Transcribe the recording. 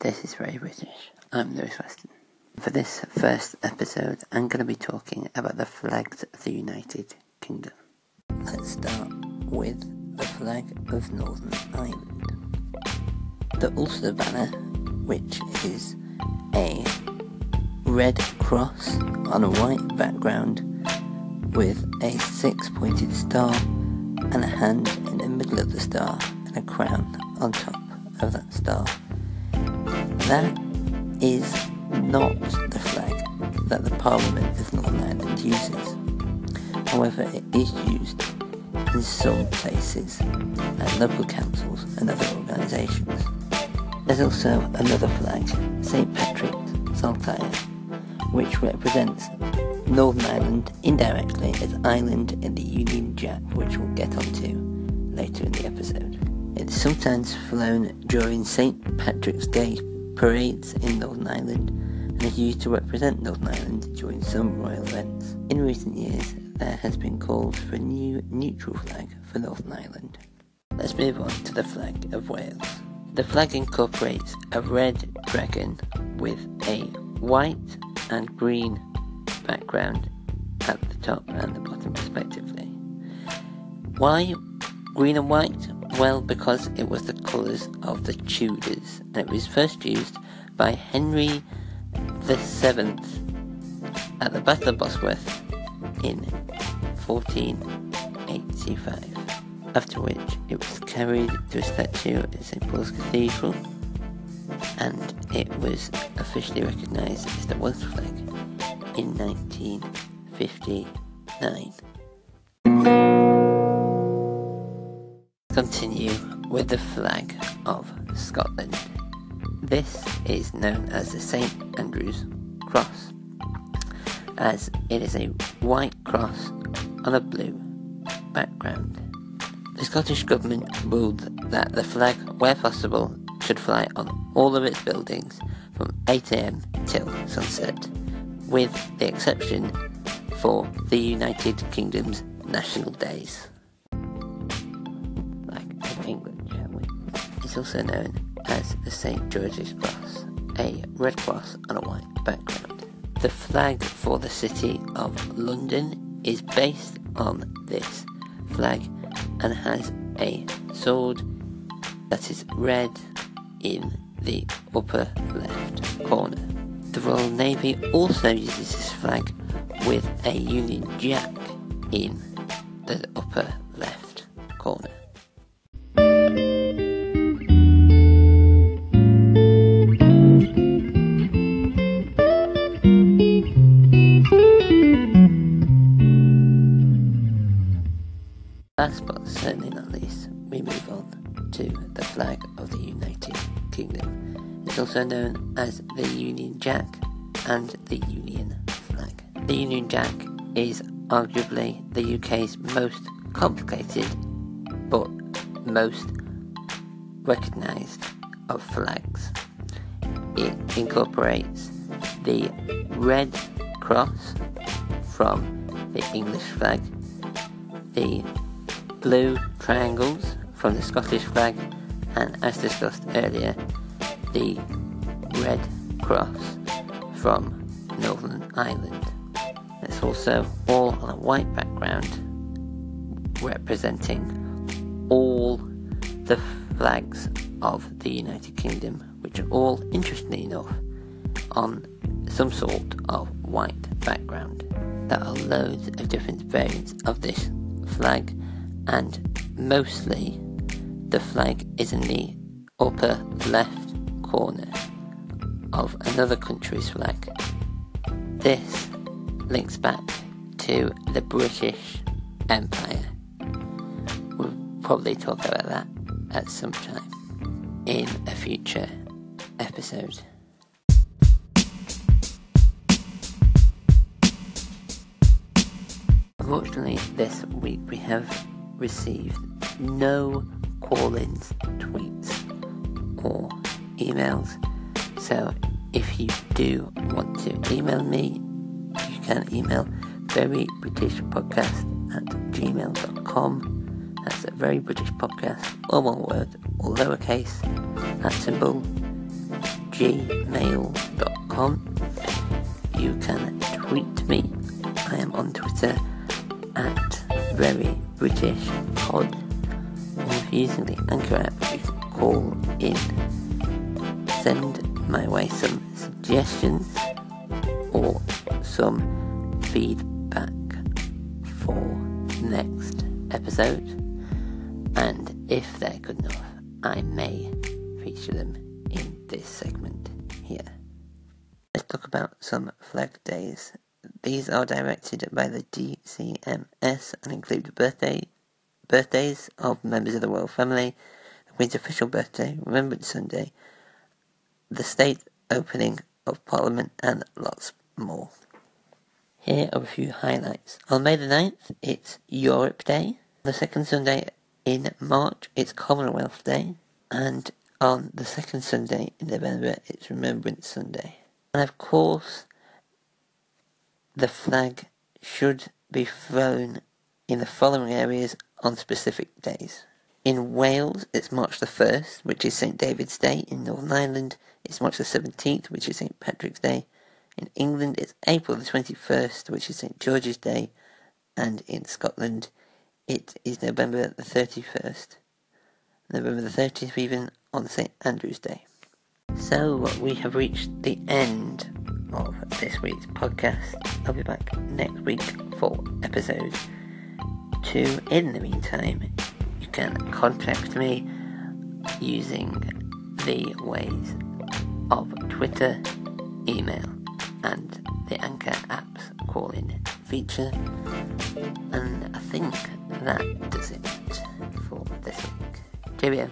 This is very British. I'm Lewis Weston. For this first episode, I'm going to be talking about the flags of the United Kingdom. Let's start with the flag of Northern Ireland. The Ulster banner, which is a red cross on a white background with a six pointed star and a hand in the middle of the star and a crown on top of that star. That is not the flag that the Parliament of Northern Ireland uses. However, it is used in some places at local councils and other organisations. There's also another flag, St Patrick's Saltire, which represents Northern Ireland indirectly as Ireland in the Union Jack, which we'll get onto later in the episode. It's sometimes flown during St Patrick's Day parades in Northern Ireland and is used to represent Northern Ireland during some royal events. In recent years, there has been calls for a new neutral flag for Northern Ireland. Let's move on to the flag of Wales. The flag incorporates a red dragon with a white and green background at the top and the bottom respectively. Why green and white? Well, because it was the colours of the Tudors and it was first used by Henry VII at the Battle of Bosworth in 1485, after which it was carried to a statue in St Paul's Cathedral and it was officially recognised as the Welsh flag in 1959. Continue with the flag of Scotland. This is known as the St Andrew's Cross, as it is a white cross on a blue background. The Scottish Government ruled that the flag, where possible, should fly on all of its buildings from 8am till sunset with the exception for the United Kingdom's national days. Also known as the St George's Cross, a red cross on a white background. The flag for the city of London is based on this flag and has a sword that is red in the upper left corner. The Royal Navy also uses this flag with a Union Jack in the upper left corner. But certainly not least, we move on to the flag of the United Kingdom. It's also known as the Union Jack and the Union flag. The Union Jack is arguably the UK's most complicated but most recognised of flags. It incorporates the red cross from the English flag, the blue triangles from the Scottish flag, and as discussed earlier, the red cross from Northern Ireland. It's also all on a white background representing all the flags of the United Kingdom, which are all, interestingly enough, on some sort of white background. There are loads of different variants of this flag, and mostly the flag is in the upper left corner of another country's flag. This links back to the British Empire. We'll probably talk about that at some time in a future episode. Unfortunately, this week we have received no call ins, tweets, or emails. So if you do want to email me, you can email verybritishpodcast at gmail.com. That's a very British podcast, all one word, all lowercase, that symbol, gmail.com. You can tweet me. I am on Twitter at very British pod. And if you're using the Anchor app, you can call in. Send my way some suggestions or some feedback for next episode. And if they're good enough, I may feature them in this segment here. Let's talk about some flag days. These are directed by the DCMS and include birthday birthdays of members of the royal family, the Queen's official birthday, Remembrance Sunday, the state opening of Parliament, and lots more. Here are a few highlights. On May the 9th, it's Europe Day. The second Sunday in March, it's Commonwealth Day. And on the second Sunday in November, it's Remembrance Sunday. And of course, the flag should be flown in the following areas on specific days. In Wales, it's March the 1st, which is St David's Day. In Northern Ireland, it's March the 17th, which is St Patrick's Day. In England, it's April the 21st, which is St George's Day. And in Scotland, it is November the 31st. November the 30th, even on St Andrew's Day. So, we have reached the end this week's podcast. I'll be back next week for episode two. In the meantime, you can contact me using the ways of Twitter, email, and the Anchor app's call in feature. And I think that does it for this week. Cheerio.